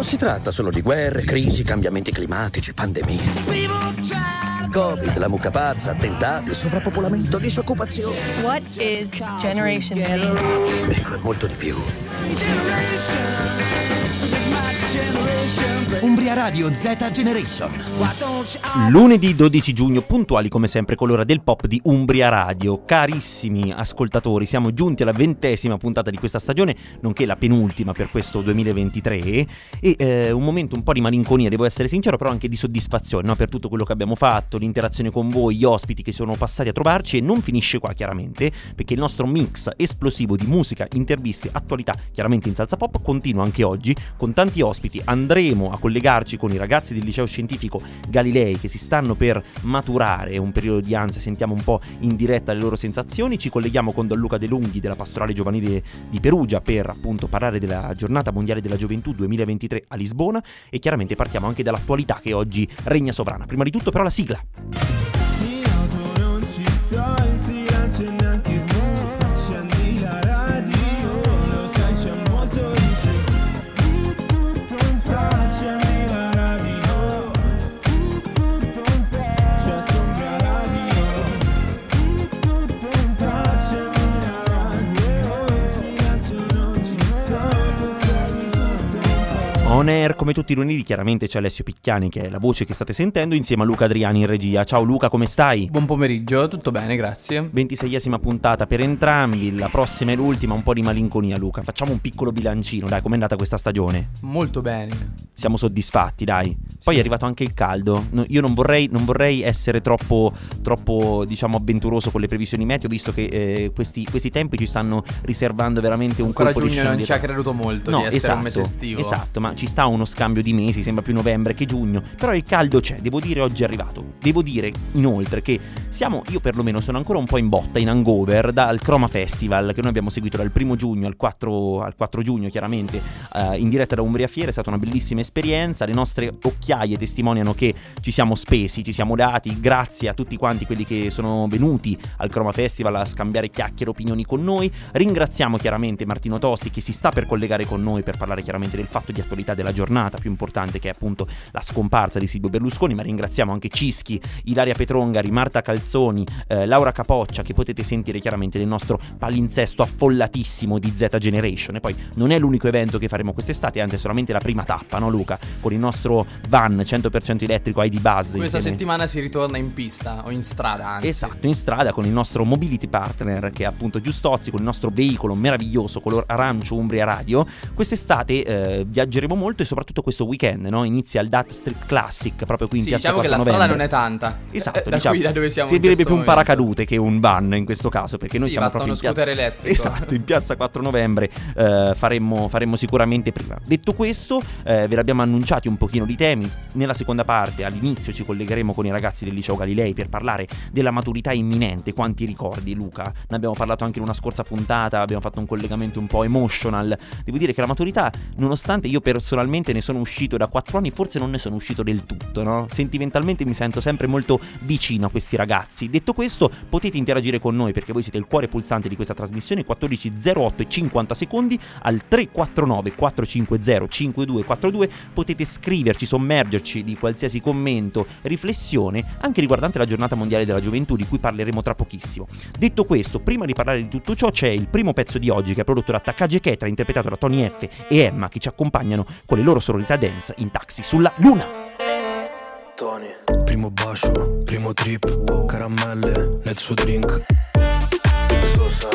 Non si tratta solo di guerre, crisi, cambiamenti climatici, pandemie. Covid, la mucca pazza, attentati, sovrappopolamento, disoccupazione. What is Generation Z? Ecco, è molto di più. Umbria Radio Z Generation. Lunedì 12 giugno, puntuali come sempre con l'ora del pop di Umbria Radio. Carissimi ascoltatori, siamo giunti alla ventesima puntata di questa stagione, nonché la penultima per questo 2023 e eh, un momento un po' di malinconia, devo essere sincero, però anche di soddisfazione no? per tutto quello che abbiamo fatto, l'interazione con voi, gli ospiti che sono passati a trovarci e non finisce qua chiaramente, perché il nostro mix esplosivo di musica, interviste, attualità, chiaramente in salsa pop, continua anche oggi con tanti ospiti. Andremo a collegarci con i ragazzi del liceo scientifico Galilei che si stanno per maturare, un periodo di ansia, sentiamo un po' in diretta le loro sensazioni, ci colleghiamo con Don Luca De Lunghi della Pastorale Giovanile di Perugia per appunto parlare della giornata mondiale della gioventù 2023 a Lisbona e chiaramente partiamo anche dall'attualità che oggi regna sovrana. Prima di tutto però la sigla. In auto non ci sto in air come tutti i lunedì chiaramente c'è Alessio Picchiani che è la voce che state sentendo insieme a Luca Adriani in regia. Ciao Luca, come stai? Buon pomeriggio, tutto bene, grazie. 26esima puntata per entrambi, la prossima e l'ultima, un po' di malinconia Luca. Facciamo un piccolo bilancino, dai, com'è andata questa stagione? Molto bene. Siamo soddisfatti, dai. Poi è arrivato anche il caldo. No, io non vorrei, non vorrei essere troppo, troppo, diciamo, avventuroso con le previsioni meteo, visto che eh, questi, questi tempi ci stanno riservando veramente un Ancora colpo di giugno non ci ha creduto molto No, di essere esatto, un mese estivo. esatto, ma ci sta uno scambio di mesi, sembra più novembre che giugno, però il caldo c'è, devo dire oggi è arrivato. Devo dire inoltre che siamo, io perlomeno sono ancora un po' in botta, in hangover, dal Chroma Festival che noi abbiamo seguito dal primo giugno al 4, al 4 giugno chiaramente eh, in diretta da Umbria Fiere, è stata una bellissima esperienza, le nostre occhiaie testimoniano che ci siamo spesi, ci siamo dati, grazie a tutti quanti quelli che sono venuti al Chroma Festival a scambiare chiacchiere, opinioni con noi, ringraziamo chiaramente Martino Tosti che si sta per collegare con noi per parlare chiaramente del fatto di attualità della giornata più importante che è appunto la scomparsa di Silvio Berlusconi, ma ringraziamo anche Cischi, Ilaria Petrongari, Marta Calzoni, eh, Laura Capoccia che potete sentire chiaramente nel nostro palinsesto affollatissimo di Z Generation e poi non è l'unico evento che faremo quest'estate, anzi è solamente la prima tappa, no Luca? Con il nostro van 100% elettrico ID Buzz. Questa insieme- settimana si ritorna in pista o in strada anzi. Esatto, in strada con il nostro mobility partner che è appunto Giustozzi, con il nostro veicolo meraviglioso color arancio Umbria Radio. Quest'estate eh, viaggeremo molto e soprattutto questo weekend, no? Inizia il Dat Street Classic proprio qui in Sì, piazza diciamo che la 4 strada novembre. non è tanta. Esatto, Eh, da diciamo, qui da dove siamo servirebbe più un momento. paracadute che un van in questo caso, perché noi Sì, siamo proprio in piazza scooter elettrico. Esatto, in piazza 4 novembre eh, faremmo, faremmo sicuramente prima. Detto questo, eh, ve l'abbiamo annunciati un pochino di temi. Nella seconda parte, all'inizio, ci collegheremo con i ragazzi del liceo Galilei per parlare della maturità imminente. Quanti ricordi, Luca? Ne abbiamo parlato anche in una scorsa puntata, abbiamo fatto un collegamento un po' emotional. Devo dire che la maturità, nonostante io personalmente ne sono uscito da 4 anni, forse non ne sono uscito del tutto, no? Sentimentalmente mi sento sempre molto vicino a questi ragazzi. Detto questo, potete interagire con noi perché voi siete il cuore pulsante di questa trasmissione 1408 e 50 secondi al 349 450 5242 potete scriverci, sommergerci di qualsiasi commento, riflessione anche riguardante la giornata mondiale della gioventù di cui parleremo tra pochissimo. Detto questo, prima di parlare di tutto ciò c'è il primo pezzo di oggi che è prodotto da Takagi Ketra interpretato da Tony F e Emma che ci accompagnano con le loro sonorità dance in taxi sulla luna. Tony, primo bacio, primo trip, caramelle nel suo drink. Sosa.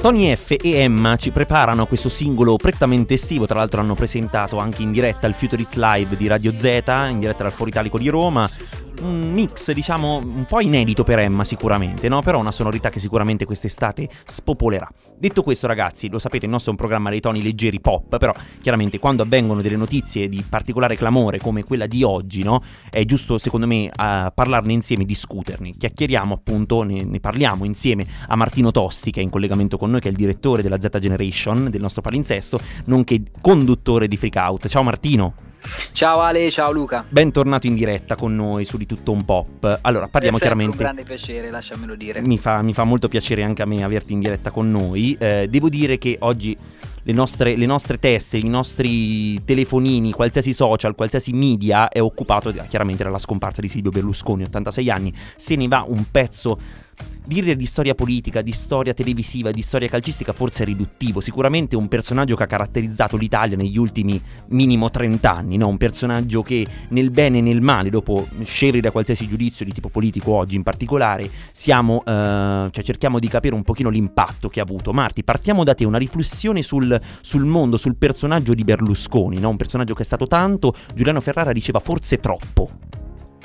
Tony F e Emma ci preparano questo singolo prettamente estivo, tra l'altro hanno presentato anche in diretta il Future It's Live di Radio Z, in diretta dal Foro Italico di Roma. Un mix, diciamo, un po' inedito per Emma sicuramente, no? Però una sonorità che sicuramente quest'estate spopolerà. Detto questo, ragazzi, lo sapete, il nostro è un programma dei toni leggeri pop, però chiaramente quando avvengono delle notizie di particolare clamore come quella di oggi, no? È giusto, secondo me, parlarne insieme, discuterne. Chiacchieriamo appunto, ne, ne parliamo insieme a Martino Tosti, che è in collegamento con noi, che è il direttore della Z Generation del nostro palinsesto, nonché conduttore di Freak Out. Ciao Martino. Ciao Ale, ciao Luca. Bentornato in diretta con noi su Di Tutto Un Pop. Allora, parliamo È chiaramente... un grande piacere, lasciamelo dire. Mi fa, mi fa molto piacere anche a me averti in diretta con noi. Eh, devo dire che oggi le nostre, le nostre teste, i nostri telefonini, qualsiasi social, qualsiasi media è occupato chiaramente dalla scomparsa di Silvio Berlusconi, 86 anni. Se ne va un pezzo. Dire di storia politica, di storia televisiva, di storia calcistica forse è riduttivo. Sicuramente un personaggio che ha caratterizzato l'Italia negli ultimi minimo 30 anni, no? Un personaggio che nel bene e nel male, dopo scevri da qualsiasi giudizio di tipo politico oggi in particolare, siamo, eh, cioè cerchiamo di capire un pochino l'impatto che ha avuto. Marti, partiamo da te, una riflessione sul, sul mondo, sul personaggio di Berlusconi, no? Un personaggio che è stato tanto, Giuliano Ferrara diceva forse troppo.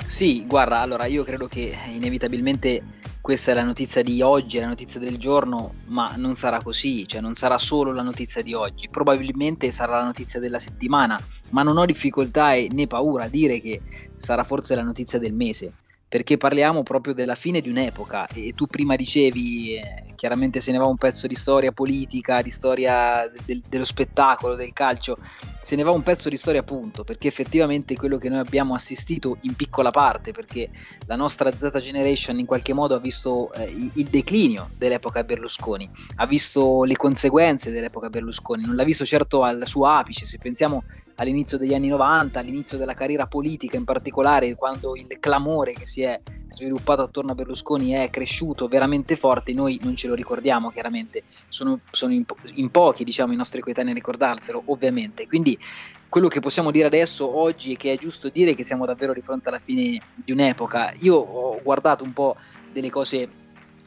Sì, guarda, allora io credo che inevitabilmente questa è la notizia di oggi, è la notizia del giorno, ma non sarà così, cioè non sarà solo la notizia di oggi, probabilmente sarà la notizia della settimana, ma non ho difficoltà e né paura a dire che sarà forse la notizia del mese, perché parliamo proprio della fine di un'epoca e tu prima dicevi, eh, chiaramente se ne va un pezzo di storia politica, di storia del- dello spettacolo, del calcio, se ne va un pezzo di storia appunto, perché effettivamente quello che noi abbiamo assistito in piccola parte, perché la nostra Z Generation in qualche modo ha visto eh, il- declinio dell'epoca Berlusconi, ha visto le conseguenze dell'epoca Berlusconi, non l'ha visto certo al suo apice, se pensiamo all'inizio degli anni 90, all'inizio della carriera politica in particolare, quando il clamore che si è sviluppato attorno a Berlusconi è cresciuto veramente forte, noi non ce lo ricordiamo chiaramente, sono, sono in, po- in pochi diciamo i nostri coetanei a ricordarselo ovviamente, quindi quello che possiamo dire adesso, oggi, è che è giusto dire che siamo davvero di fronte alla fine di un'epoca. Io ho guardato un po' delle cose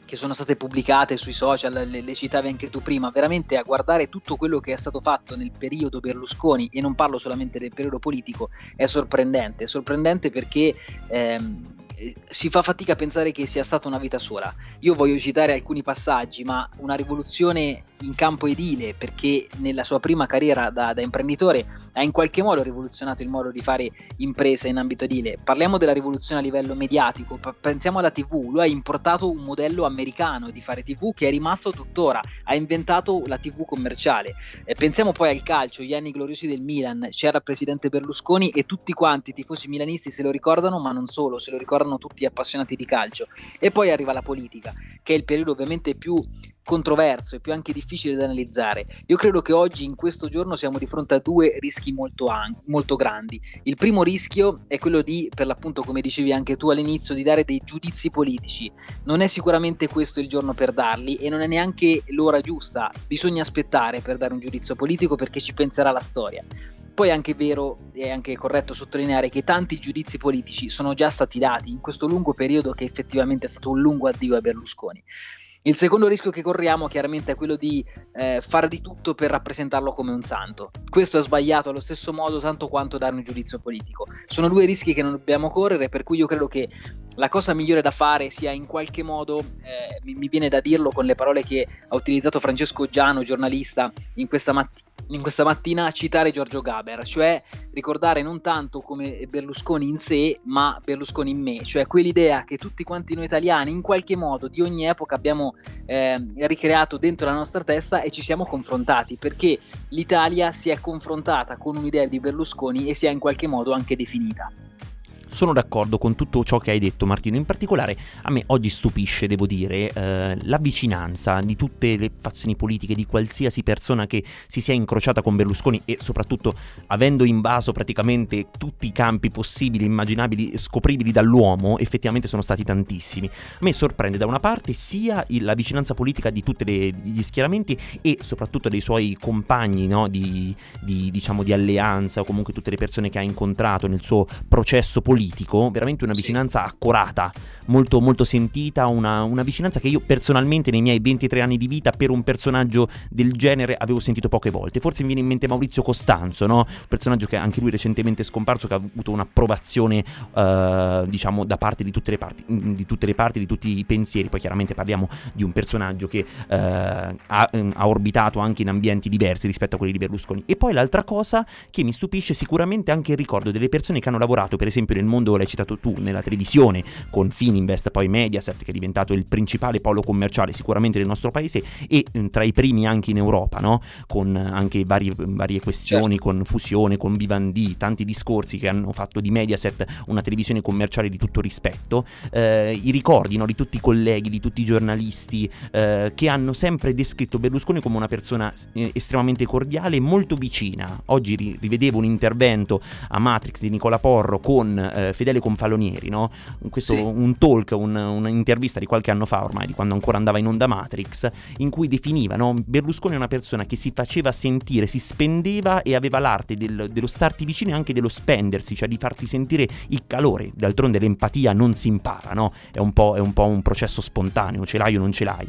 che sono state pubblicate sui social, le, le citavi anche tu prima, veramente a guardare tutto quello che è stato fatto nel periodo Berlusconi, e non parlo solamente del periodo politico, è sorprendente. È sorprendente perché ehm, eh, si fa fatica a pensare che sia stata una vita sola. Io voglio citare alcuni passaggi, ma una rivoluzione in campo edile, perché nella sua prima carriera da, da imprenditore ha in qualche modo rivoluzionato il modo di fare impresa in ambito edile. Parliamo della rivoluzione a livello mediatico, pensiamo alla TV, lui ha importato un modello americano di fare TV che è rimasto tuttora, ha inventato la TV commerciale. Eh, pensiamo poi al calcio, gli anni gloriosi del Milan, c'era il presidente Berlusconi e tutti quanti i tifosi milanisti se lo ricordano, ma non solo, se lo ricordano tutti gli appassionati di calcio. E poi arriva la politica, che è il periodo ovviamente più controverso e più anche difficile da analizzare. Io credo che oggi, in questo giorno, siamo di fronte a due rischi molto, an- molto grandi. Il primo rischio è quello di, per l'appunto, come dicevi anche tu all'inizio, di dare dei giudizi politici. Non è sicuramente questo il giorno per darli e non è neanche l'ora giusta. Bisogna aspettare per dare un giudizio politico perché ci penserà la storia. Poi è anche vero e anche corretto sottolineare che tanti giudizi politici sono già stati dati in questo lungo periodo che effettivamente è stato un lungo addio a Berlusconi. Il secondo rischio che corriamo chiaramente è quello di eh, fare di tutto per rappresentarlo come un santo. Questo è sbagliato allo stesso modo tanto quanto dare un giudizio politico. Sono due rischi che non dobbiamo correre, per cui io credo che la cosa migliore da fare sia in qualche modo, eh, mi, viene da dirlo con le parole che ha utilizzato Francesco Giano, giornalista, in questa, matti- in questa mattina, citare Giorgio Gaber, cioè ricordare non tanto come Berlusconi in sé, ma Berlusconi in me, cioè quell'idea che tutti quanti noi italiani in qualche modo di ogni epoca abbiamo eh, ricreato dentro la nostra testa e ci siamo confrontati, perché l'Italia si è confrontata con un'idea di Berlusconi e si è in qualche modo anche definita. Sono d'accordo con tutto ciò che hai detto Martino, in particolare a me oggi stupisce, devo dire, eh, la vicinanza di tutte le fazioni politiche, di qualsiasi persona che si sia incrociata con Berlusconi e soprattutto avendo invaso praticamente tutti i campi possibili, immaginabili, scopribili dall'uomo, effettivamente sono stati tantissimi. A me sorprende da una parte sia la vicinanza politica di tutti gli schieramenti e soprattutto dei suoi compagni no, di, di, diciamo, di alleanza o comunque tutte le persone che ha incontrato nel suo processo politico, veramente una Sì. vicinanza accorata, molto, molto sentita, una, una vicinanza che io personalmente nei miei 23 anni di vita per un personaggio del genere avevo sentito poche volte. Forse mi viene in mente Maurizio Costanzo, no? un personaggio che anche lui recentemente scomparso, che ha avuto un'approvazione eh, diciamo da parte di tutte le parti, di tutte le parti, di tutti i pensieri. Poi chiaramente parliamo di un personaggio che eh, ha, ehm, ha orbitato anche in ambienti diversi rispetto a quelli di Berlusconi. E poi l'altra cosa che mi stupisce sicuramente anche il ricordo delle persone che hanno lavorato per esempio nel mondo, l'hai citato tu, nella televisione, con Fininvest, poi Mediaset, che è diventato il principale polo commerciale sicuramente del nostro paese e eh, tra i primi anche in Europa, no? con anche vari, varie questioni, Certo. con fusione, con Vivendi, tanti discorsi che hanno fatto di Mediaset una televisione commerciale di tutto rispetto, eh, i ricordi no, di tutti i colleghi, di tutti i giornalisti eh, che hanno sempre descritto Berlusconi come una persona eh, estremamente cordiale e molto vicina. Oggi ri- rivedevo un intervento a Matrix di Nicola Porro con eh, Fedele Confalonieri, no? Questo, Sì. un talk, un- un'intervista di qualche anno fa ormai, di quando ancora andava in onda Matrix, in cui definiva no, Berlusconi una persona che si faceva sentire, si spendeva e aveva l'arte del- dello starti vicino e anche dello spendersi, cioè di farti sentire il calore. D'altronde l'empatia non si impara, no? È un è un, po un processo spontaneo, ce l'hai o non ce l'hai.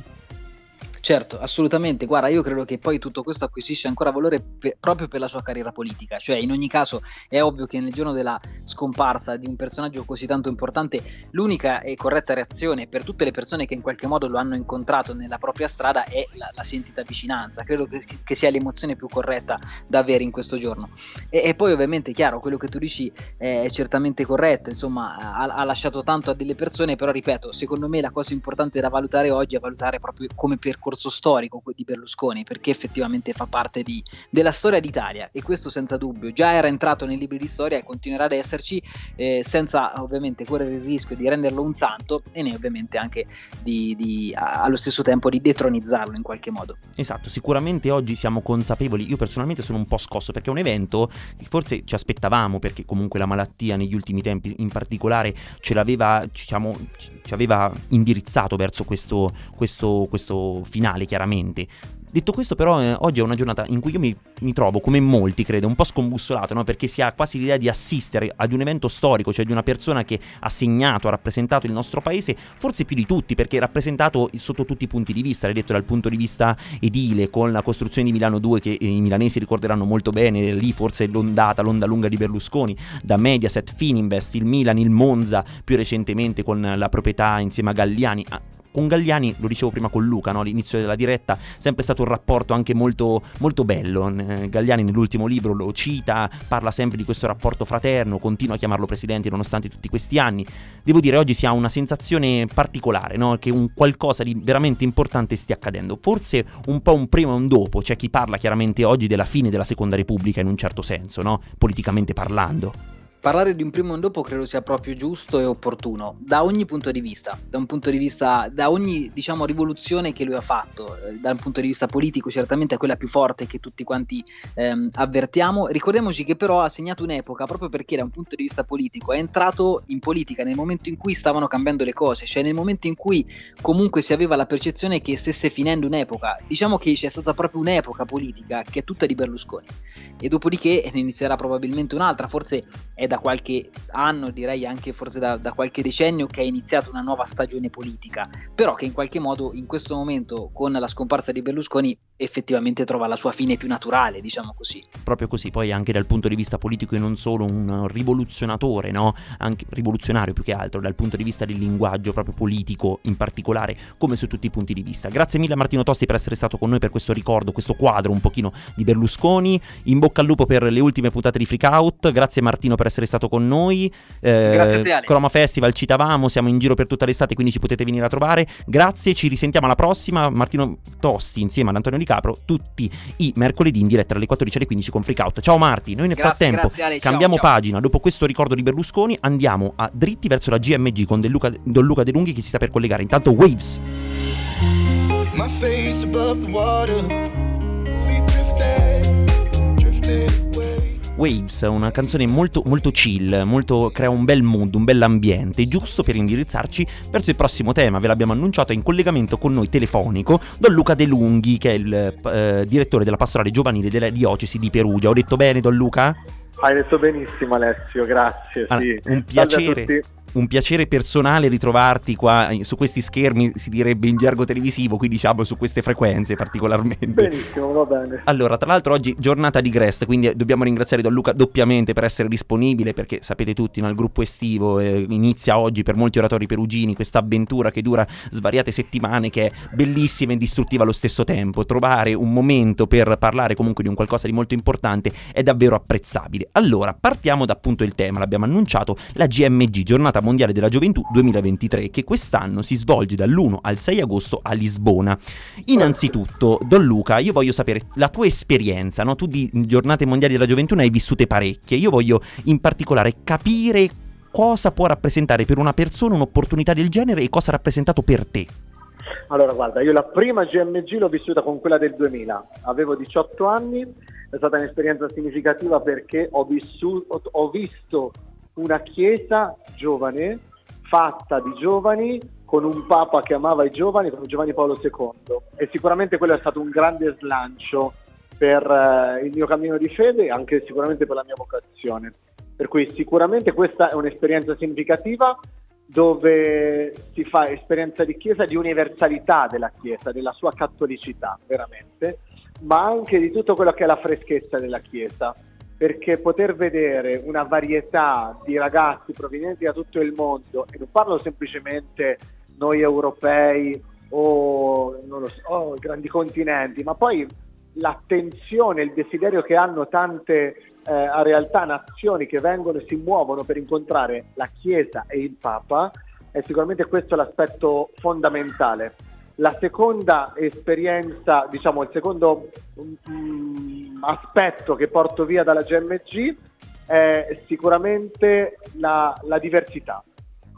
Certo, assolutamente. Guarda, io credo che poi tutto questo acquisisce ancora valore pe- proprio per la sua carriera politica. Cioè, in ogni caso, è ovvio che nel giorno della scomparsa di un personaggio così tanto importante, l'unica e corretta reazione per tutte le persone che in qualche modo lo hanno incontrato nella propria strada è la, la sentita vicinanza. Credo che, che sia l'emozione più corretta da avere in questo giorno. E, e poi, ovviamente, chiaro, quello che tu dici è certamente corretto. Insomma, ha, ha lasciato tanto a delle persone, però, ripeto, secondo me la cosa importante da valutare oggi è valutare proprio come percorso storico quello di Berlusconi, perché effettivamente fa parte di- della storia d'Italia. E questo senza dubbio. Già era entrato nei libri di storia e continuerà ad esserci eh, senza ovviamente correre il rischio di renderlo un santo e né ovviamente anche di, di- a- allo stesso tempo di detronizzarlo in qualche modo. Esatto, sicuramente oggi siamo consapevoli, io personalmente sono un po' scosso perché è un evento che forse ci aspettavamo perché comunque la malattia negli ultimi tempi in particolare ce l'aveva, diciamo, ci aveva indirizzato verso questo, questo, questo finale chiaramente. Detto questo però eh, oggi è una giornata in cui io mi, mi trovo come molti credo un po' scombussolato no? perché si ha quasi l'idea di assistere ad un evento storico cioè di una persona che ha segnato, ha rappresentato il nostro paese forse più di tutti perché è rappresentato sotto tutti i punti di vista l'hai detto dal punto di vista edile con la costruzione di Milano 2 che eh, i milanesi ricorderanno molto bene lì forse l'ondata, l'onda lunga di Berlusconi da Mediaset, Fininvest, il Milan, il Monza più recentemente con la proprietà insieme a Galliani con Galliani, lo dicevo prima con Luca, no? all'inizio della diretta, sempre stato un rapporto anche molto, molto bello. Eh, Galliani nell'ultimo libro lo cita, parla sempre di questo rapporto fraterno, continua a chiamarlo presidente nonostante tutti questi anni. Devo dire, oggi si ha una sensazione particolare, no? che un qualcosa di veramente importante stia accadendo. Forse un po' un prima e un dopo, c'è chi parla chiaramente oggi della fine della Seconda Repubblica in un certo senso, no? politicamente parlando. Parlare di un primo e un dopo credo sia proprio giusto e opportuno da ogni punto di vista, da un punto di vista, da ogni diciamo rivoluzione che lui ha fatto, eh, dal punto di vista politico certamente è quella più forte che tutti quanti ehm, avvertiamo. Ricordiamoci che però ha segnato un'epoca proprio perché da un punto di vista politico è entrato in politica nel momento in cui stavano cambiando le cose, cioè nel momento in cui comunque si aveva la percezione che stesse finendo un'epoca. Diciamo che c'è stata proprio un'epoca politica che è tutta di Berlusconi e dopodiché ne inizierà probabilmente un'altra, forse è da qualche anno, direi anche forse da, da qualche decennio, che è iniziata una nuova stagione politica, però che in qualche modo in questo momento con la scomparsa di Berlusconi effettivamente trova la sua fine più naturale, diciamo così. proprio così, poi anche dal punto di vista politico e non solo un rivoluzionatore, no? Anche rivoluzionario più che altro, dal punto di vista del linguaggio proprio politico in particolare, come su tutti i punti di vista. Grazie mille a Martino Tosti per essere stato con noi per questo ricordo, questo quadro un pochino di Berlusconi. In bocca al lupo per le ultime puntate di Freak Out. Grazie Martino per essere stato con noi. Eh, Grazie a te, Ale. Croma Festival citavamo, siamo in giro per tutta l'estate, quindi ci potete venire a trovare. Grazie, ci risentiamo alla prossima. Martino Tosti insieme ad Antonio Di Capro, tutti i mercoledì in diretta dalle 14 alle 15 con Freak Out. Ciao Marti, noi nel Grazie, frattempo grazie, Ale, ciao, cambiamo ciao. pagina. Dopo questo ricordo di Berlusconi andiamo a dritti verso la GMG con Del Luca, Don Luca De Lunghi che si sta per collegare. Intanto Waves. My face above the water. Waves, una canzone molto, molto chill, molto, crea un bel mood, un bell'ambiente, giusto per indirizzarci verso il prossimo tema. Ve l'abbiamo annunciato in collegamento con noi telefonico Don Luca De Lunghi, che è il eh, direttore della pastorale giovanile della diocesi di Perugia. Ho detto bene, Don Luca? Hai detto benissimo Alessio, grazie. Ah, sì. un piacere. un piacere personale ritrovarti qua eh, su questi schermi, si direbbe in gergo televisivo, qui diciamo su queste frequenze particolarmente. Benissimo, va bene. Allora, tra l'altro oggi giornata di Grest, quindi dobbiamo ringraziare Don Luca doppiamente per essere disponibile, perché sapete tutti, no, il gruppo estivo eh, inizia oggi per molti oratori perugini questa avventura che dura svariate settimane, che è bellissima e distruttiva allo stesso tempo. Trovare un momento per parlare comunque di un qualcosa di molto importante è davvero apprezzabile. Allora, partiamo da appunto il tema, l'abbiamo annunciato, la GMG, Giornata Mondiale della Gioventù 2023, che quest'anno si svolge dall'1 al 6 agosto a Lisbona. Innanzitutto, Don Luca, io voglio sapere la tua esperienza, no? Tu di Giornate Mondiali della Gioventù ne hai vissute parecchie, io voglio in particolare capire cosa può rappresentare per una persona un'opportunità del genere e cosa ha rappresentato per te. Allora, guarda, io la prima GMG l'ho vissuta con quella del 2000, avevo 18 anni, è stata un'esperienza significativa perché ho, vissuto, ho visto una chiesa giovane, fatta di giovani, con un papa che amava i giovani, come Giovanni Paolo II. E sicuramente quello è stato un grande slancio per eh, il mio cammino di fede e anche sicuramente per la mia vocazione. Per cui sicuramente questa è un'esperienza significativa dove si fa esperienza di Chiesa, di universalità della Chiesa, della sua cattolicità, veramente, ma anche di tutto quello che è la freschezza della Chiesa, perché poter vedere una varietà di ragazzi provenienti da tutto il mondo, e non parlo semplicemente noi europei o, so, o grandi continenti, ma poi l'attenzione, il desiderio che hanno tante eh, realtà, nazioni che vengono e si muovono per incontrare la Chiesa e il Papa, è sicuramente questo l'aspetto fondamentale. La seconda esperienza, diciamo il secondo mm, aspetto che porto via dalla GMG è sicuramente la, la diversità,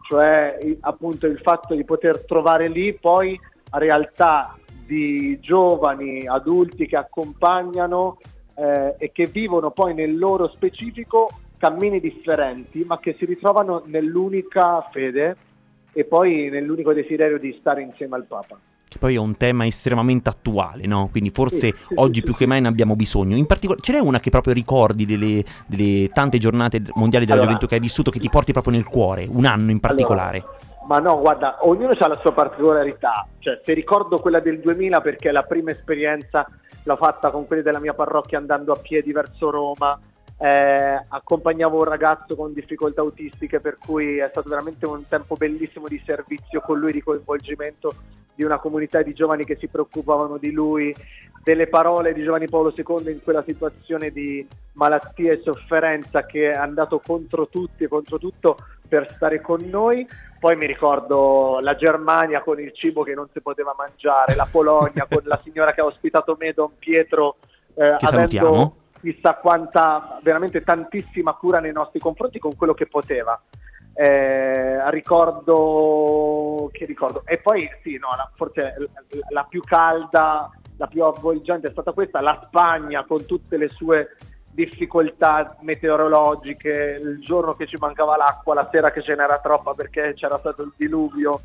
cioè appunto il fatto di poter trovare lì poi realtà di giovani adulti che accompagnano eh, e che vivono poi nel loro specifico cammini differenti, ma che si ritrovano nell'unica fede e poi nell'unico desiderio di stare insieme al Papa. Che poi è un tema estremamente attuale, no? Quindi forse Sì, oggi sì, più sì, che mai ne abbiamo bisogno. In particolare, ce n'è una che proprio ricordi delle, delle tante giornate mondiali della Allora- gioventù che hai vissuto che ti porti proprio nel cuore, un anno in particolare? Ma no, guarda, ognuno ha la sua particolarità. Cioè, se ricordo quella del 2000 perché è la prima esperienza l'ho fatta con quelli della mia parrocchia andando a piedi verso Roma. Eh, accompagnavo un ragazzo con difficoltà autistiche, per cui è stato veramente un tempo bellissimo di servizio con lui, di coinvolgimento di una comunità di giovani che si preoccupavano di lui, delle parole di Giovanni Paolo II in quella situazione di malattia e sofferenza che è andato contro tutti e contro tutto per stare con noi. Poi mi ricordo la Germania con il cibo che non si poteva mangiare, la Polonia con la signora che ha ospitato me, Don Pietro, eh, avendo. Chissà quanta, veramente tantissima cura nei nostri confronti con quello che poteva. Eh, ricordo che ricordo e poi sì no la- forse la, più calda la più avvolgente è stata questa la Spagna con tutte le sue difficoltà meteorologiche il giorno che ci mancava l'acqua la sera che ce n'era troppa perché c'era stato il diluvio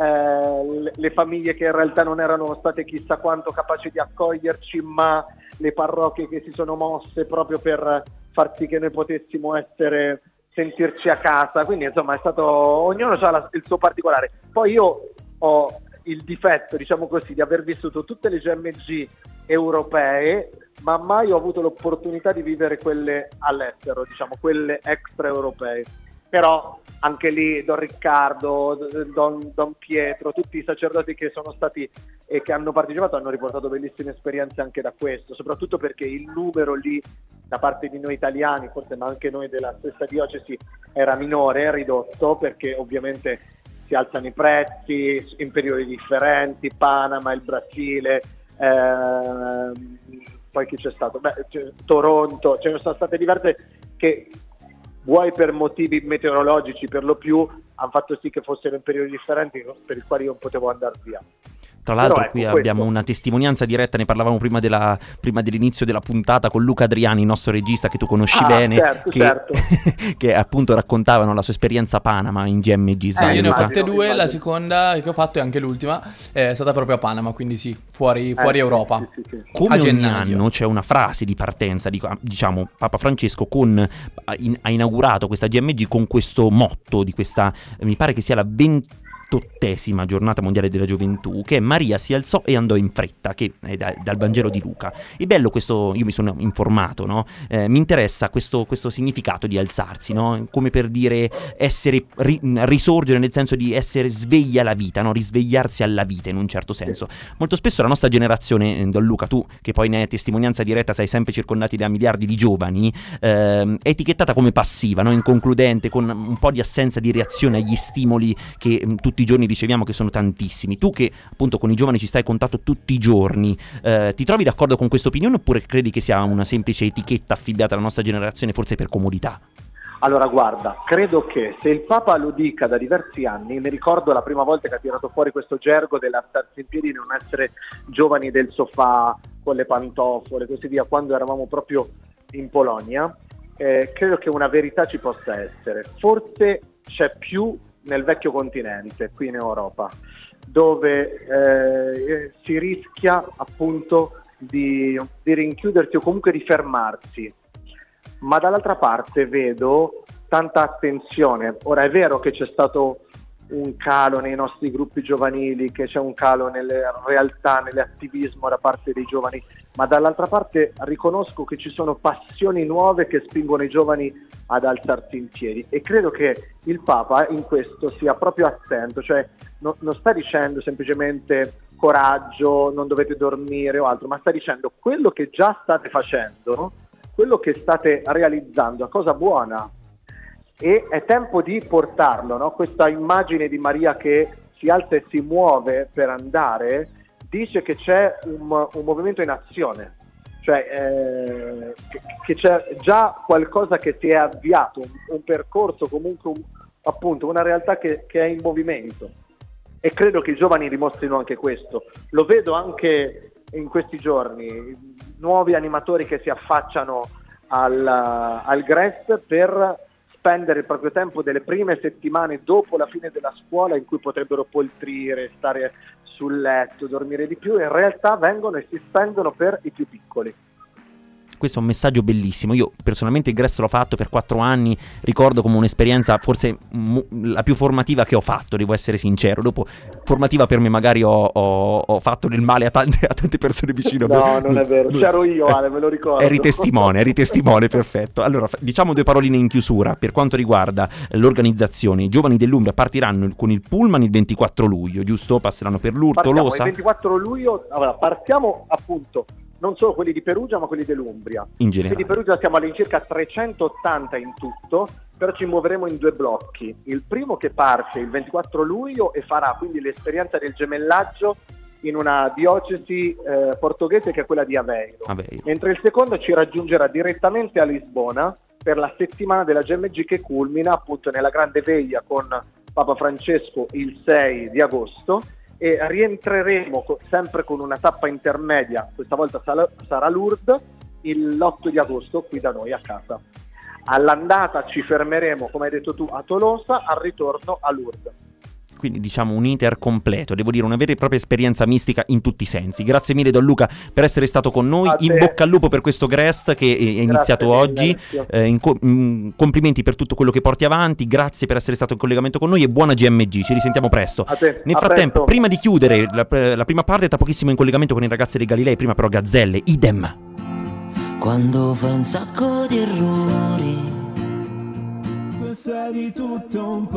eh, le- famiglie che in realtà non erano state chissà quanto capaci di accoglierci ma le parrocchie che si sono mosse proprio per far sì che noi potessimo essere sentirci a casa. Quindi insomma è stato ognuno ha il suo particolare. Poi io ho il difetto diciamo così di aver vissuto tutte le GMG europee ma mai ho avuto l'opportunità di vivere quelle all'estero diciamo quelle extraeuropee però anche lì Don Riccardo, Don, Don Pietro, tutti i sacerdoti che sono stati e che hanno partecipato hanno riportato bellissime esperienze anche da questo, soprattutto perché il numero lì da parte di noi italiani, forse ma anche noi della stessa diocesi, era minore, ridotto, perché ovviamente si alzano i prezzi in periodi differenti, Panama, il Brasile, ehm, poi chi c'è stato? Beh, c'è- Toronto, ce ne sono state diverse che vuoi per motivi meteorologici per lo più hanno fatto sì che fossero in periodi differenti per i quali io non potevo andare via. Tra l'altro Però, qui ecco, abbiamo questo- una testimonianza diretta, ne parlavamo prima, della- prima dell'inizio della puntata con Luca Adriani, il nostro regista che tu conosci Ah, bene, certo, che, certo. che appunto raccontavano la sua esperienza a Panama in GMG, Eh, sbaglio io ne ho fatte Immagino, due, la immagino. seconda che ho fatto e anche l'ultima è stata proprio a Panama, quindi sì, fuori, fuori Eh, Europa. sì, sì, sì, sì. Come a ogni gennaio. anno c'è una frase di partenza, di- diciamo, Papa Francesco con, ha, in- ha inaugurato questa GMG con questo motto di questa, mi pare che sia la ventottesima giornata mondiale della gioventù, che Maria si alzò e andò in fretta, che è da- dal Vangelo di Luca. È bello questo, io mi sono informato, no? Eh, mi interessa questo, questo significato di alzarsi, no? Come per dire essere, ri- risorgere nel senso di essere svegli alla vita, no? Risvegliarsi alla vita in un certo senso. Molto spesso la nostra generazione, eh, Don Luca, tu che poi ne hai testimonianza diretta, sei sempre circondati da miliardi di giovani, ehm, è etichettata come passiva, inconcludente, con un po' di assenza di reazione agli stimoli che mm, tutti i giorni riceviamo, che sono tantissimi. Tu che appunto con i giovani ci stai a contatto tutti i giorni, eh, ti trovi d'accordo con questa opinione oppure credi che sia una semplice etichetta affibbiata alla nostra generazione, forse per comodità? Allora, guarda, credo che se il Papa lo dica da diversi anni, mi ricordo la prima volta che ha tirato fuori questo gergo dell'alzarsi in piedi e non essere giovani del sofà con le pantofole così via, quando eravamo proprio in Polonia, eh, credo che una verità ci possa essere. Forse c'è più nel vecchio continente, qui in Europa, dove eh, si rischia appunto di, di rinchiudersi o comunque di fermarsi ma dall'altra parte vedo tanta attenzione. Ora è vero che c'è stato un calo nei nostri gruppi giovanili, che c'è un calo nelle realtà, nell'attivismo da parte dei giovani, ma dall'altra parte riconosco che ci sono passioni nuove che spingono i giovani ad alzarsi in piedi e credo che il Papa in questo sia proprio attento, cioè no- non sta dicendo semplicemente coraggio, non dovete dormire o altro, ma sta dicendo quello che già state facendo, quello che state realizzando è cosa buona e è tempo di portarlo, no? questa immagine di Maria che si alza e si muove per andare dice che c'è un, un movimento in azione, cioè eh, che, che c'è già qualcosa che si è avviato, un, un percorso, comunque un- appunto una realtà che, che è in movimento e credo che i giovani dimostrino anche questo. Lo vedo anche in questi giorni, nuovi animatori che si affacciano al, al GRES per spendere il proprio tempo delle prime settimane dopo la fine della scuola in cui potrebbero poltrire, stare sul letto, dormire di più, in realtà vengono e si spendono per i più piccoli. Questo è un messaggio bellissimo. Io personalmente il Gresto l'ho fatto per quattro anni, ricordo come un'esperienza forse mu- la più formativa che ho fatto, devo essere sincero. Dopo, formativa per me magari ho, ho- ho fatto del male a tante, a tante persone vicino. No, non è vero, c'ero io Ale, me lo ricordo. Eri testimone, eri testimone, perfetto. Allora, diciamo due paroline in chiusura per quanto riguarda l'organizzazione. I giovani dell'Umbria partiranno con il pullman il 24 luglio, giusto? Passeranno per l'Urto, Partiamo il Losa. 24 luglio, allora, partiamo appunto non solo quelli di Perugia ma quelli dell'Umbria. In Quelli di generale. Perugia siamo all'incirca 380 in tutto, però ci muoveremo in due blocchi. Il primo che parte il 24 luglio e farà quindi l'esperienza del gemellaggio in una diocesi eh, portoghese che è quella di Aveiro. Aveiro. Mentre il secondo ci raggiungerà direttamente a Lisbona per la settimana della GMG che culmina appunto nella grande veglia con Papa Francesco il 6 di agosto e rientreremo co- sempre con una tappa intermedia, questa volta sarà, sarà Lourdes, l'8 di agosto qui da noi a casa. All'andata ci fermeremo, come hai detto tu, a Tolosa, al ritorno a Lourdes. Quindi diciamo un iter completo, devo dire una vera e propria esperienza mistica in tutti i sensi. Grazie mille Don Luca per essere stato con noi, in bocca al lupo per questo Grest che è è iniziato mille, oggi. Eh, in co- mm, complimenti per tutto quello che porti avanti, grazie per essere stato in collegamento con noi e buona GMG, ci risentiamo presto. Nel a frattempo, presto. prima di chiudere la, la prima parte, tra pochissimo in collegamento con i ragazzi dei Galilei, prima però Gazzelle, idem. Quando fai un sacco di errori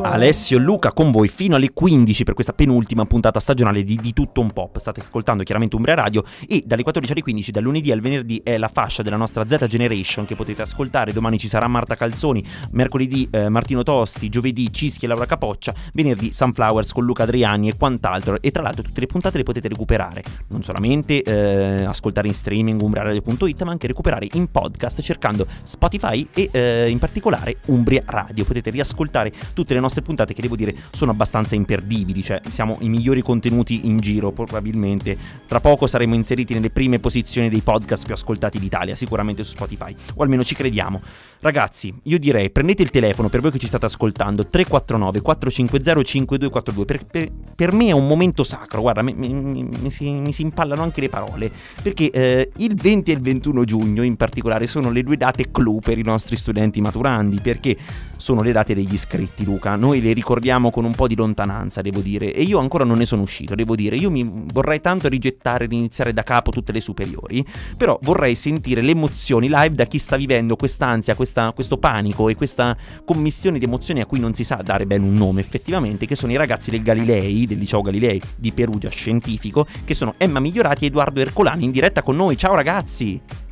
Alessio e Luca con voi fino alle 15 per questa penultima puntata stagionale di Di Tutto Un Pop. State ascoltando chiaramente Umbria Radio e dalle 14 alle 15, dal lunedì al venerdì, è la fascia della nostra Z Generation che potete ascoltare. Domani ci sarà Marta Calzoni, mercoledì eh, Martino Tosti, giovedì Cischi e Laura Capoccia, venerdì Sunflowers con Luca Adriani e quant'altro. E tra l'altro tutte le puntate le potete recuperare, non solamente eh, ascoltare in streaming umbriaradio.it, ma anche recuperare in podcast cercando Spotify e eh, in particolare Umbria Radio. Radio potete riascoltare tutte le nostre puntate che devo dire sono abbastanza imperdibili, cioè siamo i migliori contenuti in giro probabilmente. Tra poco saremo inseriti nelle prime posizioni dei podcast più ascoltati d'Italia, sicuramente su Spotify, o almeno ci crediamo. Ragazzi, io direi prendete il telefono per voi che ci state ascoltando 349 450 5242 per, per, per me è un momento sacro, guarda, mi, mi, mi, si, mi si, impallano anche le parole, perché eh, il 20 e il 21 giugno in particolare sono le due date clou per i nostri studenti maturandi, perché sono le date degli iscritti, Luca. Noi le ricordiamo con un po' di lontananza, devo dire, e io ancora non ne sono uscito, devo dire. Io mi vorrei tanto rigettare, riniziare da capo tutte le superiori, però vorrei sentire le emozioni live da chi sta vivendo quest'ansia, questa, questo panico e questa commissione di emozioni a cui non si sa dare bene un nome effettivamente, che sono i ragazzi del Galilei, del liceo Galilei di Perugia Scientifico, che sono Emma Migliorati e Edoardo Ercolani in diretta con noi. Ciao ragazzi!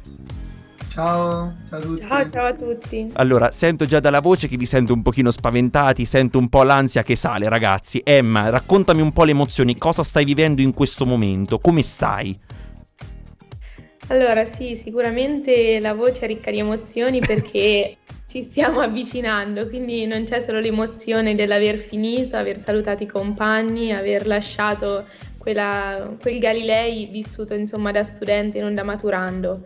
Ciao, ciao a tutti. Ciao, ciao a tutti. Allora, sento già dalla voce che vi sento un pochino spaventati, sento un po' l'ansia che sale, ragazzi. Emma, raccontami un po' le emozioni, cosa stai vivendo in questo momento? Come stai? Allora, sì, sicuramente la voce è ricca di emozioni perché ci stiamo avvicinando, quindi non c'è solo l'emozione dell'aver finito, aver salutato i compagni, aver lasciato quella, quel Galilei vissuto insomma da studente, non da maturando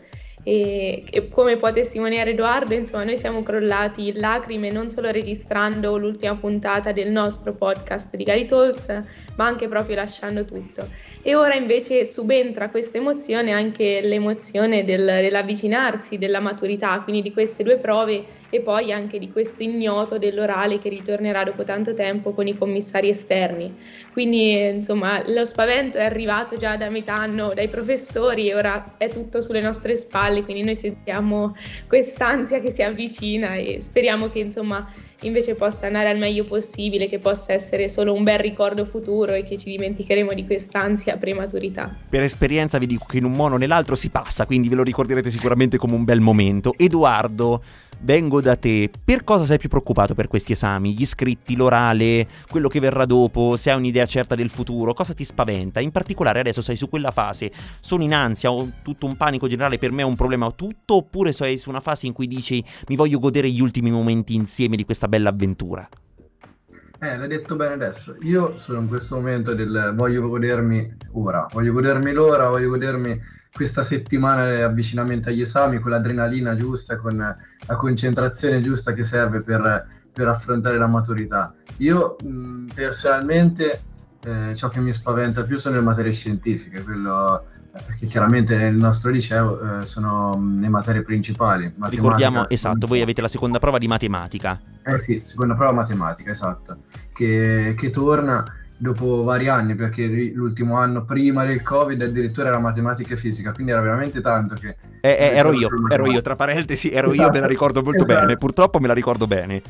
e, e, come può testimoniare Edoardo, insomma, noi siamo crollati in lacrime non solo registrando l'ultima puntata del nostro podcast di Gali Talks, ma anche proprio lasciando tutto. E ora invece subentra questa emozione anche l'emozione del, dell'avvicinarsi, della maturità, quindi di queste due prove e poi anche di questo ignoto dell'orale che ritornerà dopo tanto tempo con i commissari esterni. Quindi insomma lo spavento è arrivato già da metà anno dai professori e ora è tutto sulle nostre spalle, quindi noi sentiamo quest'ansia che si avvicina e speriamo che insomma invece possa andare al meglio possibile, che possa essere solo un bel ricordo futuro e che ci dimenticheremo di quest'ansia prematurità. Per esperienza vi dico che in un modo o nell'altro si passa, quindi ve lo ricorderete sicuramente come un bel momento. Edoardo, vengo da te. Per cosa sei più preoccupato per questi esami? Gli iscritti, l'orale, quello che verrà dopo, se hai un'idea certa del futuro, cosa ti spaventa? In particolare adesso sei su quella fase, sono in ansia, ho tutto un panico generale, per me è un problema tutto, oppure sei su una fase in cui dici mi voglio godere gli ultimi momenti insieme di questa bella avventura? Eh, l'hai detto bene adesso. Io sono in questo momento del voglio godermi ora, voglio godermi l'ora, voglio godermi questa settimana di avvicinamento agli esami con l'adrenalina giusta, con la concentrazione giusta che serve per, per affrontare la maturità. Io mh, personalmente eh, ciò che mi spaventa più sono le materie scientifiche, quello perché chiaramente nel nostro liceo eh, sono le materie principali. Ricordiamo, esatto, voi avete la seconda prova di matematica. Eh sì, seconda prova matematica, esatto, che, che torna dopo vari anni, perché l'ultimo anno prima del Covid addirittura era matematica e fisica, quindi era veramente tanto che... Eh, eh, ero io, ero io, tra parentesi, ero esatto, io, me la ricordo molto esatto. bene, purtroppo me la ricordo bene.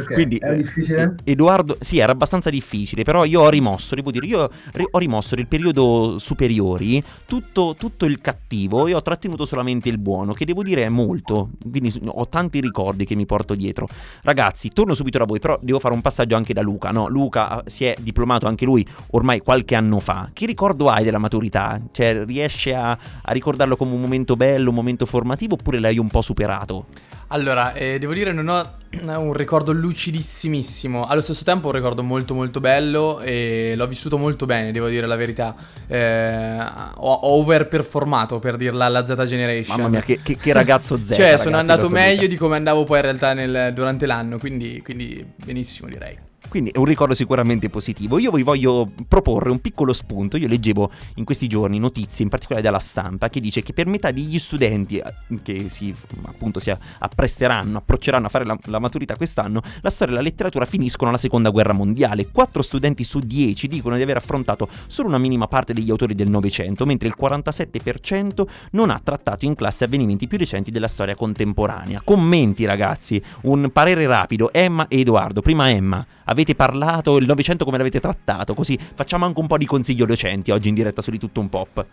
Okay, Quindi, era difficile? Edoardo, sì, era abbastanza difficile, però io ho rimosso, devo dire, io ho rimosso nel periodo superiori tutto, tutto, il cattivo e ho trattenuto solamente il buono, che devo dire è molto, quindi ho tanti ricordi che mi porto dietro. Ragazzi, torno subito da voi, però devo fare un passaggio anche da Luca, no? Luca si è diplomato anche lui ormai qualche anno fa. Che ricordo hai della maturità? Cioè, riesce a, a ricordarlo come un momento bello, un momento formativo, oppure l'hai un po' superato? Allora, eh, devo dire non ho un ricordo lucidissimissimo, allo stesso tempo un ricordo molto molto bello e l'ho vissuto molto bene, devo dire la verità. Eh, ho, ho overperformato per dirla alla Z Generation. Mamma mia, che, che, che ragazzo Z. cioè, ragazzi, sono andato meglio di come andavo poi in realtà nel, durante l'anno, quindi, quindi benissimo direi. Quindi è un ricordo sicuramente positivo. Io vi voglio proporre un piccolo spunto. Io leggevo in questi giorni notizie, in particolare dalla stampa, che dice che per metà degli studenti eh, che si, appunto, si appresteranno, approcceranno a fare la, la, maturità quest'anno, la storia e la letteratura finiscono alla seconda guerra mondiale. Quattro studenti su dieci dicono di aver affrontato solo una minima parte degli autori del Novecento, mentre il 47% non ha trattato in classe avvenimenti più recenti della storia contemporanea. Commenti, ragazzi. Un parere rapido. Emma e Edoardo. Prima Emma avete parlato, il Novecento come l'avete trattato, così facciamo anche un po' di consiglio docenti oggi in diretta su di tutto un pop.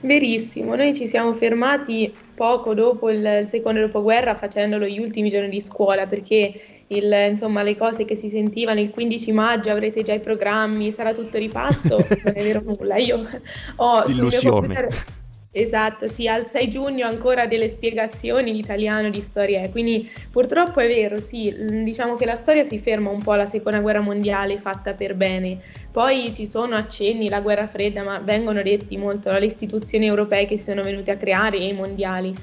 Verissimo, noi ci siamo fermati poco dopo il, secondo dopoguerra facendolo gli ultimi giorni di scuola perché il, insomma, le cose che si sentivano il 15 maggio avrete già i programmi, sarà tutto ripasso, non è vero nulla. Io ho Illusione. Computer, Esatto, sì, al 6 giugno ancora delle spiegazioni di italiano di storia, quindi purtroppo è vero, sì, diciamo che la storia si ferma un po' alla seconda guerra mondiale fatta per bene, poi ci sono accenni, la guerra fredda, ma vengono detti molto dalle istituzioni europee che si sono venute a creare e i mondiali.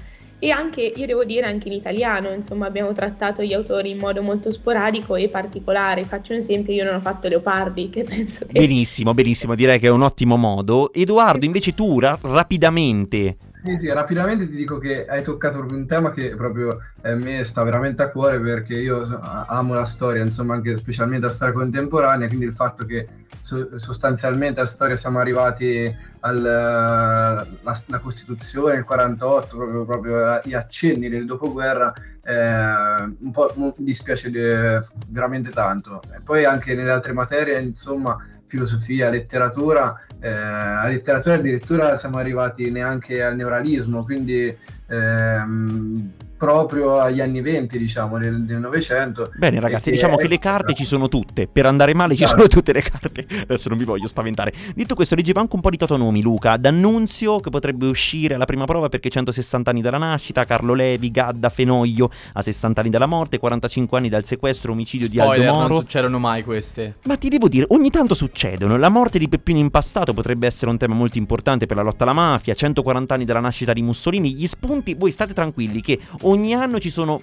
E anche, io devo dire, anche in italiano, insomma, abbiamo trattato gli autori in modo molto sporadico e particolare. Faccio un esempio, io non ho fatto Leopardi, che penso che... Benissimo, benissimo, direi che è un ottimo modo. Edoardo, invece tu ra- rapidamente Sì, sì, rapidamente ti dico che hai toccato proprio un tema che proprio a me sta veramente a cuore perché io amo la storia, insomma anche specialmente la storia contemporanea, quindi il fatto che so- sostanzialmente a storia siamo arrivati alla la Costituzione, il 48, proprio, proprio gli accenni del dopoguerra, eh, un po' mi dispiace eh, veramente tanto. E poi anche nelle altre materie, insomma, filosofia, letteratura, eh, a letteratura addirittura siamo arrivati neanche al neuralismo, quindi ehm, proprio agli anni 20 diciamo del del Novecento. Bene ragazzi, diciamo che ecco, le carte ci sono tutte, per andare male ci sono tutte le carte, adesso non vi voglio spaventare. Detto questo, leggevo anche un po' di totonomi Luca, D'Annunzio che potrebbe uscire alla prima prova perché 160 anni dalla nascita, Carlo Levi, Gadda, Fenoglio a 60 anni dalla morte, 45 anni dal sequestro, omicidio di Aldo Spoiler, Moro. non succedono mai queste. Ma ti devo dire, ogni tanto succedono. La morte di Peppino Impastato potrebbe essere un tema molto importante per la lotta alla mafia. 140 anni dalla nascita di Mussolini. Gli spunti, voi state tranquilli che ogni anno ci sono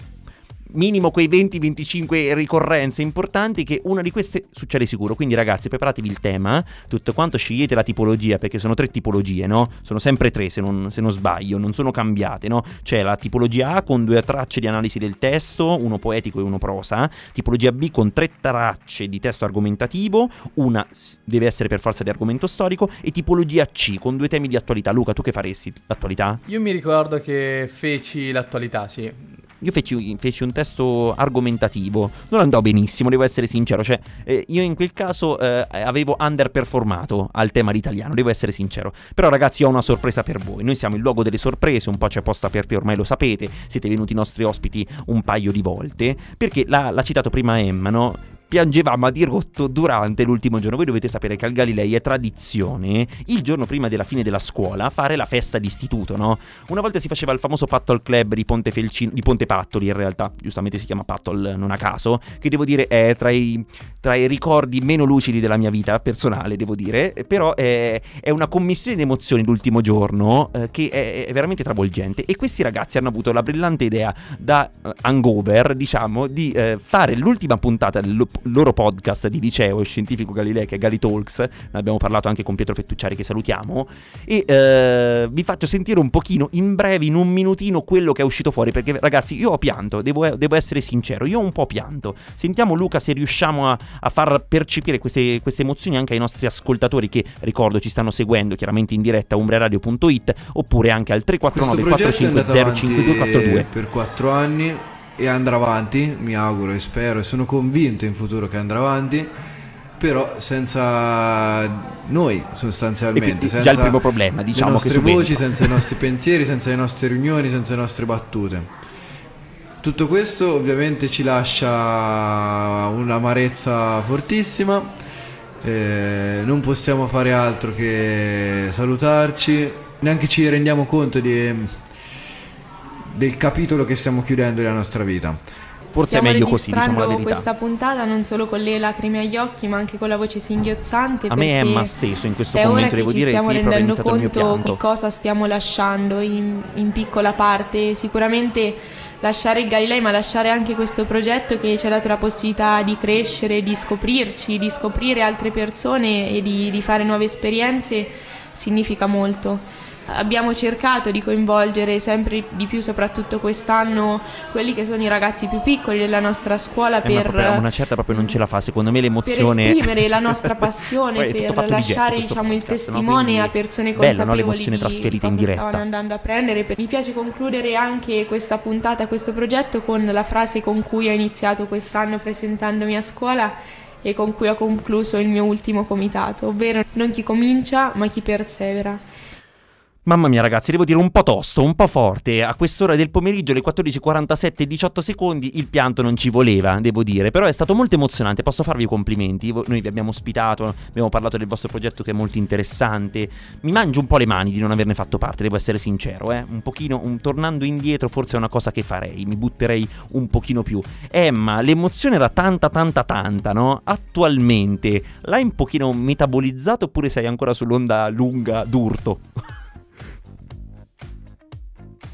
minimo quei 20-25 ricorrenze importanti che una di queste succede sicuro. Quindi ragazzi, preparatevi il tema, tutto quanto scegliete la tipologia, perché sono tre tipologie, no? Sono sempre tre se non, se non sbaglio, non sono cambiate, no? C'è la tipologia A con due tracce di analisi del testo, uno poetico e uno prosa, tipologia B con tre tracce di testo argomentativo, una deve essere per forza di argomento storico e tipologia C con due temi di attualità. Luca, tu che faresti? L'attualità? Io mi ricordo che feci l'attualità, sì. Io feci, feci un testo argomentativo, non andò benissimo, devo essere sincero, cioè eh, io in quel caso eh, avevo underperformato al tema l'italiano, devo essere sincero. Però ragazzi ho una sorpresa per voi, noi siamo il luogo delle sorprese, un po' c'è posta per te, ormai lo sapete, siete venuti i nostri ospiti un paio di volte, perché l'ha, l'ha citato prima Emma, no? Piangevamo a dirotto durante l'ultimo giorno. Voi dovete sapere che al Galilei è tradizione il giorno prima della fine della scuola fare la festa d'istituto, no? Una volta si faceva il famoso Pattol Club di Ponte, Felcino, di Ponte Pattoli, in realtà, giustamente si chiama Pattol, non a caso, che devo dire è tra i, tra i ricordi meno lucidi della mia vita personale, devo dire, però è, è una commissione di emozioni l'ultimo giorno eh, che è, è veramente travolgente. E questi ragazzi hanno avuto la brillante idea da eh, hangover, diciamo, di eh, fare l'ultima puntata del loro podcast di liceo scientifico Galilei, che è Gali Talks, ne abbiamo parlato anche con Pietro Fettucciari che salutiamo, e eh, vi faccio sentire un pochino, in breve, in un minutino, quello che è uscito fuori, perché ragazzi io ho pianto, devo, devo essere sincero, io ho un po' pianto. Sentiamo Luca se riusciamo a, a far percepire queste, queste emozioni anche ai nostri ascoltatori che, ricordo, ci stanno seguendo chiaramente in diretta a umbreradio.it oppure anche al 349 Questo progetto è andato 450 avanti 5242. per quattro anni e andrà avanti, mi auguro e spero e sono convinto in futuro che andrà avanti, però senza noi sostanzialmente, senza già il primo problema, diciamo le nostre voci, senza i nostri pensieri, senza le nostre riunioni, senza le nostre battute. Tutto questo ovviamente ci lascia un'amarezza fortissima, eh, non possiamo fare altro che salutarci, neanche ci rendiamo conto di- del capitolo che stiamo chiudendo nella nostra vita. Forse Stiamo è meglio così, diciamo la verità. questa puntata non solo con le lacrime agli occhi, ma anche con la voce singhiozzante. A me perché Emma stesso in questo è commento che devo ci dire stiamo qui è proprio iniziato il mio conto pianto. che cosa stiamo lasciando in, in piccola parte. Sicuramente lasciare il Galilei, ma lasciare anche questo progetto che ci ha dato la possibilità di crescere, di scoprirci, di scoprire altre persone e di, di fare nuove esperienze significa molto. Abbiamo cercato di coinvolgere sempre di più, soprattutto quest'anno, quelli che sono i ragazzi più piccoli della nostra scuola Eh, ma per, proprio una certa proprio non ce la fa, secondo me per l'emozione esprimere la nostra passione, è per lasciare diciamo, il podcast, no? testimone Quindi a persone bella, no? consapevoli L'emozione di trasferita in diretta. stavano andando a prendere. Per- Mi piace concludere anche questa puntata, questo progetto con la frase con cui ho iniziato quest'anno presentandomi a scuola e con cui ho concluso il mio ultimo comitato, ovvero non chi comincia ma chi persevera. Mamma mia ragazzi, devo dire un po' tosto, un po' forte. A quest'ora del pomeriggio, alle 14.47 e 18 secondi, il pianto non ci voleva, devo dire. Però è stato molto emozionante, posso farvi i complimenti. Noi vi abbiamo ospitato, abbiamo parlato del vostro progetto che è molto interessante. Mi mangio un po' le mani di non averne fatto parte, devo essere sincero, eh. Un pochino, un- tornando indietro forse è una cosa che farei, mi butterei un pochino più. Emma, l'emozione era tanta tanta tanta, no? Attualmente l'hai un pochino metabolizzato oppure sei ancora sull'onda lunga d'urto?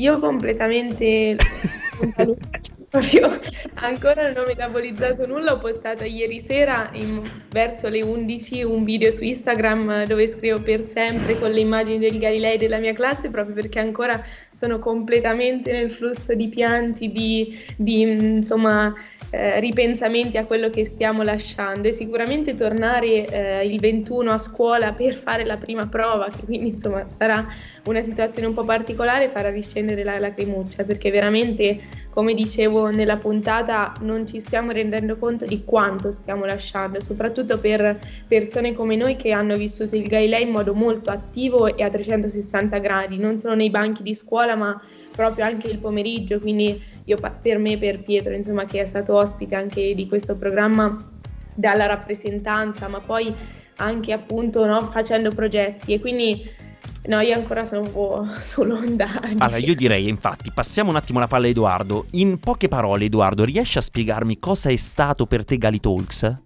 Io completamente proprio ancora non ho metabolizzato nulla, ho postato ieri sera in- verso le 11 un video su Instagram dove scrivo per sempre con le immagini del Galilei della mia classe proprio perché ancora sono completamente nel flusso di pianti, di, di, insomma eh, ripensamenti a quello che stiamo lasciando. E sicuramente tornare eh, il 21 a scuola per fare la prima prova, che quindi insomma sarà una situazione un po' particolare, farà riscendere la lacrimuccia perché veramente, come dicevo nella puntata, non ci stiamo rendendo conto di quanto stiamo lasciando, soprattutto per persone come noi che hanno vissuto il Galilei in modo molto attivo e a 360 gradi, non solo nei banchi di scuola ma proprio anche il pomeriggio, quindi io per me, per Pietro, insomma, che è stato ospite anche di questo programma dalla rappresentanza, ma poi anche appunto no, facendo progetti. E quindi no, io ancora sono un po' sull'onda. di- Allora, io direi, infatti, passiamo un attimo la palla a Edoardo. In poche parole, Edoardo, riesci a spiegarmi cosa è stato per te Gali Talks?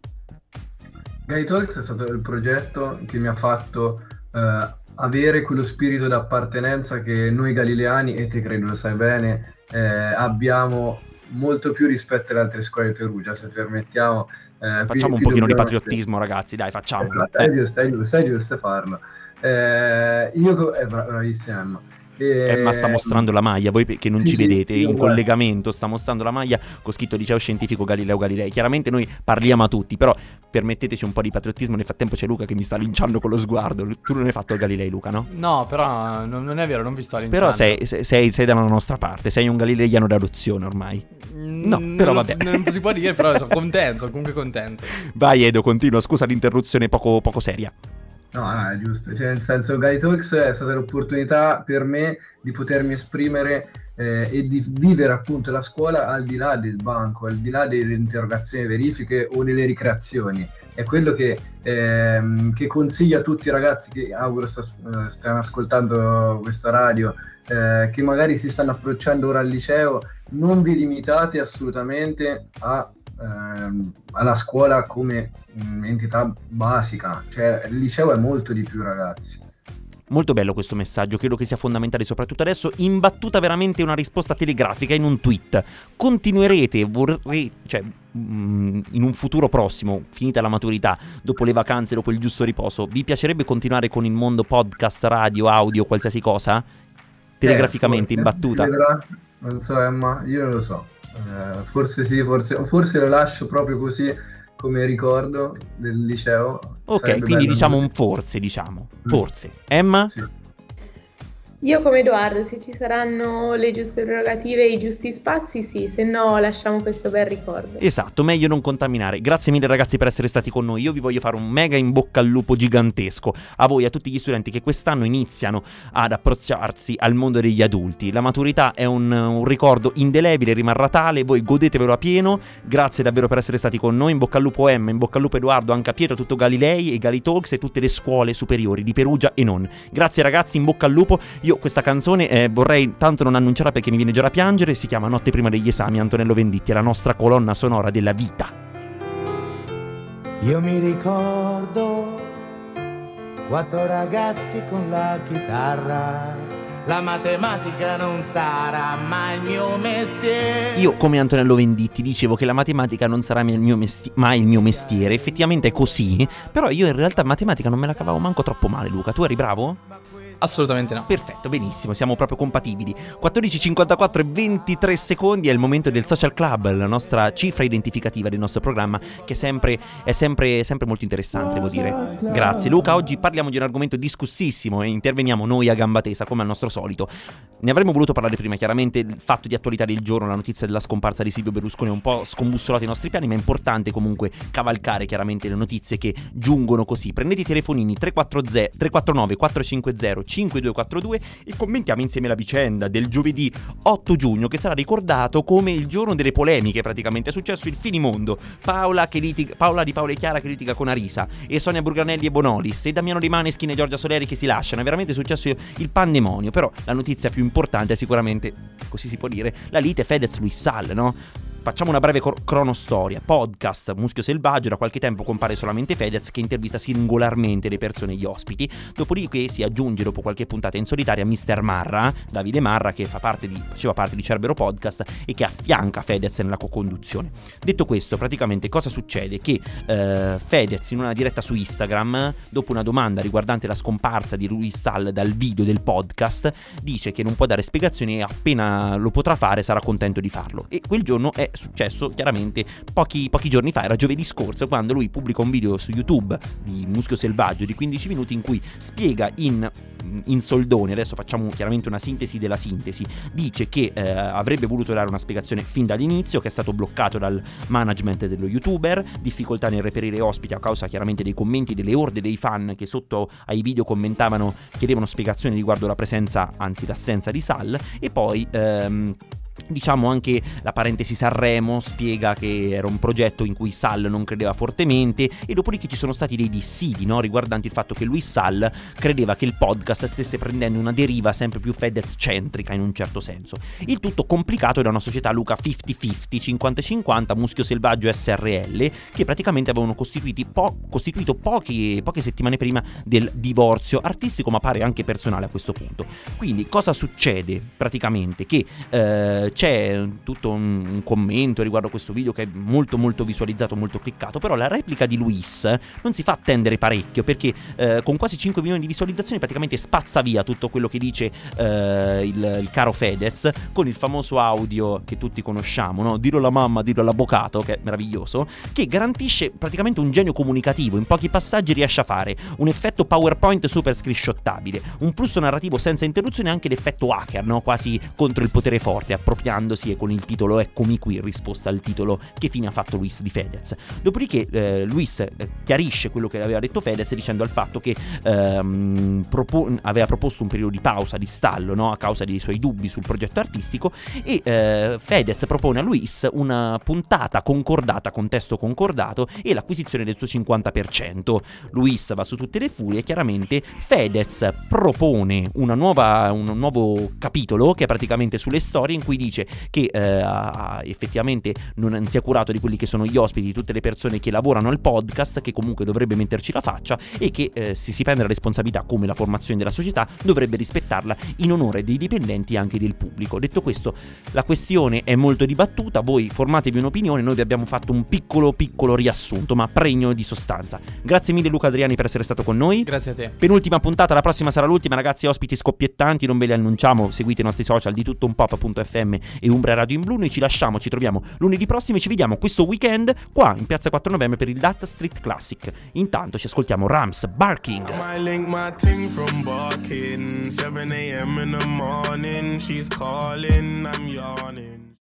Gai Talks è stato il progetto che mi ha fatto eh, avere quello spirito d'appartenenza che noi galileani, e te credo lo sai bene, eh, abbiamo molto più rispetto alle altre scuole di Perugia, se permettiamo. eh, qui- Facciamo un qui pochino di dobbiamo- patriottismo, ragazzi, dai, facciamo. Esatto, è giusto, è giusto, è giusto farlo. Eh, io, co- eh, bra- bravissima Emma. E- Emma sta mostrando la maglia, voi che non Sì, ci sì, vedete, in guardo. collegamento sta mostrando la maglia con scritto liceo scientifico Galileo Galilei. Chiaramente noi parliamo a tutti, però permetteteci un po' di patriottismo. Nel frattempo c'è Luca che mi sta linciando con lo sguardo. Tu non hai fatto il Galilei, Luca, no? No, però non, non è vero, non vi sto linciando. Però sei, sei, sei- dalla nostra parte, sei un galileiano d'adozione ormai. No, Mm, però non, vabbè. Non si può dire, però sono contento, sono comunque contento. Vai Edo, continua, scusa l'interruzione poco, poco seria. No, no, è giusto. Cioè, nel senso, Gai Talks è stata l'opportunità per me di potermi esprimere eh, e di vivere appunto la scuola al di là del banco, al di là delle interrogazioni, verifiche o delle ricreazioni. È quello che, ehm, che consiglio a tutti i ragazzi che auguro sta- eh, stiano ascoltando questa radio, eh, che magari si stanno approcciando ora al liceo, non vi limitate assolutamente a ehm, alla scuola come mm, entità basica, cioè il liceo è molto di più ragazzi. Molto bello questo messaggio, credo che sia fondamentale soprattutto adesso. Imbattuta veramente una risposta telegrafica in un tweet. Continuerete, vorrei, cioè, mm, in un futuro prossimo, finita la maturità, dopo le vacanze, dopo il giusto riposo, vi piacerebbe continuare con il mondo podcast, radio, audio, qualsiasi cosa? Telegraficamente, Eh, in forse, battuta? si vedrà. Non so Emma, io non lo so. Eh, forse sì, forse, forse lo lascio proprio così come ricordo del liceo. Ok, Sarebbe quindi bello diciamo un forse, diciamo. Forse. Emma? Io come Edoardo, se ci saranno le giuste prerogative e i giusti spazi, sì, se no lasciamo questo bel ricordo. Esatto, meglio non contaminare. Grazie mille ragazzi per essere stati con noi. Io vi voglio fare un mega in bocca al lupo gigantesco a voi, a tutti gli studenti che quest'anno iniziano ad approcciarsi al mondo degli adulti. La maturità è un, un ricordo indelebile, rimarrà tale, voi godetevelo a pieno. Grazie davvero per essere stati con noi. In bocca al lupo Emma, in bocca al lupo Edoardo, anche a Pietro, tutto Galilei e Galitalks e tutte le scuole superiori di Perugia e non. Grazie ragazzi, in bocca al lupo. Io questa canzone eh, vorrei tanto non annunciarla perché mi viene già da piangere. Si chiama Notte prima degli esami, Antonello Venditti, è la nostra colonna sonora della vita. Io mi ricordo quattro ragazzi con la chitarra. La matematica non sarà mai il mio mestiere. Io, come Antonello Venditti, dicevo che la matematica non sarà il mio mesti- mai il mio mestiere. Effettivamente è così. Però io in realtà matematica non me la cavavo manco troppo male, Luca. Tu eri bravo? Assolutamente no. Perfetto, benissimo, siamo proprio compatibili. 14.54 e 23 secondi è il momento del social club, la nostra cifra identificativa del nostro programma, che è sempre, è sempre, sempre molto interessante, devo dire. Grazie Luca, oggi parliamo di un argomento discussissimo e interveniamo noi a gamba tesa, come al nostro solito. Ne avremmo voluto parlare prima, chiaramente il fatto di attualità del giorno, la notizia della scomparsa di Silvio Berlusconi è un po' scombussolato i nostri piani, ma è importante comunque cavalcare chiaramente le notizie che giungono così. Prendete i telefonini 340 349 450 5242 e commentiamo insieme la vicenda del giovedì 8 giugno che sarà ricordato come il giorno delle polemiche praticamente. È successo il finimondo. Paola, litiga, Paola di Paola e Chiara che litiga con Arisa e Sonia Burganelli e Bonolis e Damiano Di Maneskin e Giorgia Soleri che si lasciano. È veramente successo il pandemonio. Però la notizia più importante è sicuramente, così si può dire, la lite Fedez-Luis Sal, no? Facciamo una breve cor- cronostoria. Podcast Muschio Selvaggio, da qualche tempo compare solamente Fedez che intervista singolarmente le persone e gli ospiti. Dopodiché si aggiunge dopo qualche puntata in solitaria Mr. Marra, Davide Marra, che fa parte di, faceva parte di Cerbero Podcast e che affianca Fedez nella co-conduzione. Detto questo, praticamente cosa succede? Che eh, Fedez in una diretta su Instagram, dopo una domanda riguardante la scomparsa di Luis Sal dal video del podcast, dice che non può dare spiegazioni e appena lo potrà fare sarà contento di farlo. E quel giorno è successo chiaramente pochi, pochi giorni fa, era giovedì scorso, quando lui pubblica un video su YouTube di Muschio Selvaggio di 15 minuti in cui spiega in, in soldoni, adesso facciamo chiaramente una sintesi della sintesi, dice che eh, avrebbe voluto dare una spiegazione fin dall'inizio, che è stato bloccato dal management dello youtuber, difficoltà nel reperire ospiti a causa chiaramente dei commenti delle orde dei fan che sotto ai video commentavano, chiedevano spiegazioni riguardo la presenza, anzi l'assenza di Sal, e poi... Ehm, Diciamo anche la parentesi Sanremo spiega che era un progetto in cui Sal non credeva fortemente e dopodiché ci sono stati dei dissidi no? riguardanti il fatto che lui Sal credeva che il podcast stesse prendendo una deriva sempre più Fedez-centrica in un certo senso. Il tutto complicato da una società Luca 50-50, 50-50, Muschio Selvaggio SRL, che praticamente avevano po- costituito pochi, poche settimane prima del divorzio artistico ma pare anche personale a questo punto. Quindi cosa succede praticamente? Che... Eh, c'è tutto un, un, commento riguardo a questo video che è molto molto visualizzato, molto cliccato, però la replica di Luis non si fa attendere parecchio perché eh, con quasi 5 milioni di visualizzazioni praticamente spazza via tutto quello che dice eh, il, il, caro Fedez con il famoso audio che tutti conosciamo, no? Dirlo alla mamma, dirlo all'avvocato, che è meraviglioso, che garantisce praticamente un genio comunicativo, in pochi passaggi riesce a fare un effetto PowerPoint super screenshottabile, un flusso narrativo senza interruzione e anche l'effetto hacker, no? quasi contro il potere forte, appropriandosi e con il titolo Eccomi qui in risposta al titolo che fine ha fatto Luis di Fedez. Dopodiché eh, Luis eh, chiarisce quello che aveva detto Fedez dicendo al fatto che ehm, propo- aveva proposto un periodo di pausa, di stallo, no? a causa dei suoi dubbi sul progetto artistico e eh, Fedez propone a Luis una puntata concordata con testo concordato e l'acquisizione del suo 50%. Luis va su tutte le furie e chiaramente Fedez propone nuova, un nuovo capitolo che è praticamente sulle storie in cui dice che eh, effettivamente non si è curato di quelli che sono gli ospiti, di tutte le persone che lavorano al podcast, che comunque dovrebbe metterci la faccia e che eh, se si prende la responsabilità come la formazione della società dovrebbe rispettarla in onore dei dipendenti e anche del pubblico. Detto questo, la questione è molto dibattuta, voi formatevi un'opinione, noi vi abbiamo fatto un piccolo piccolo riassunto, ma pregno di sostanza. Grazie mille Luca Adriani per essere stato con noi. Grazie a te. Penultima puntata, la prossima sarà l'ultima, ragazzi, ospiti scoppiettanti, non ve li annunciamo, seguite i nostri social di tutto un pop.fm e Umbra Radio in Blu. Noi ci lasciamo, ci troviamo lunedì prossimo e ci vediamo questo weekend qua in piazza 4 novembre per il Data Street Classic. Intanto ci ascoltiamo Rams Barking. I link my ting from barking. 7 a.m. in the morning, she's calling, I'm yawning.